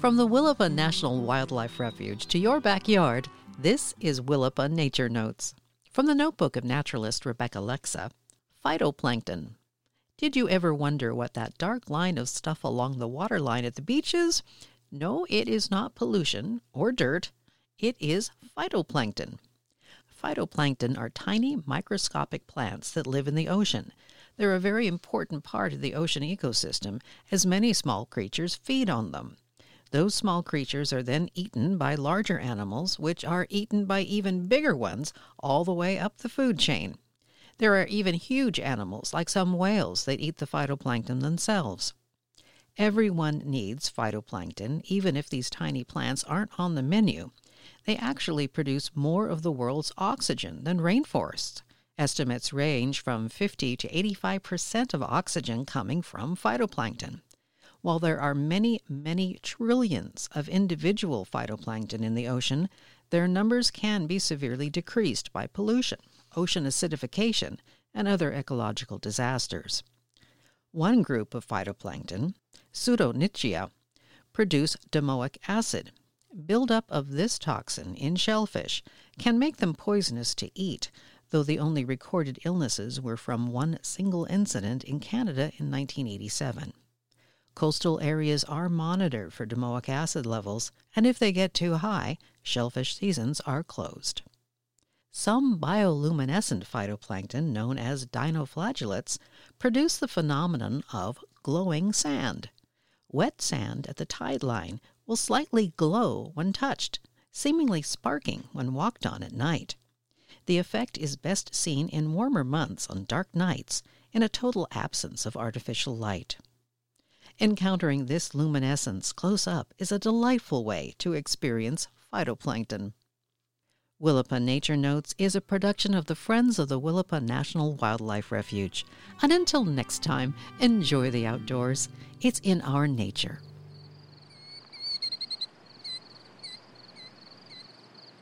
From the Willapa National Wildlife Refuge to your backyard, this is Willapa Nature Notes. From the notebook of naturalist Rebecca Lexa, Phytoplankton. Did you ever wonder what that dark line of stuff along the waterline at the beach is? No, it is not pollution or dirt. It is phytoplankton. Phytoplankton are tiny microscopic plants that live in the ocean. They're a very important part of the ocean ecosystem, as many small creatures feed on them. Those small creatures are then eaten by larger animals, which are eaten by even bigger ones all the way up the food chain. There are even huge animals, like some whales, that eat the phytoplankton themselves. Everyone needs phytoplankton, even if these tiny plants aren't on the menu. They actually produce more of the world's oxygen than rainforests. Estimates range from 50 to 85 percent of oxygen coming from phytoplankton. While there are many, many trillions of individual phytoplankton in the ocean, their numbers can be severely decreased by pollution, ocean acidification, and other ecological disasters. One group of phytoplankton, Pseudo-nitzschia, produce domoic acid. Buildup of this toxin in shellfish can make them poisonous to eat, though the only recorded illnesses were from one single incident in Canada in 1987. Coastal areas are monitored for domoic acid levels, and if they get too high, shellfish seasons are closed. Some bioluminescent phytoplankton, known as dinoflagellates, produce the phenomenon of glowing sand. Wet sand at the tide line will slightly glow when touched, seemingly sparking when walked on at night. The effect is best seen in warmer months on dark nights in a total absence of artificial light. Encountering this luminescence close up is a delightful way to experience phytoplankton. Willapa Nature Notes is a production of the Friends of the Willapa National Wildlife Refuge. And until next time, enjoy the outdoors. It's in our nature.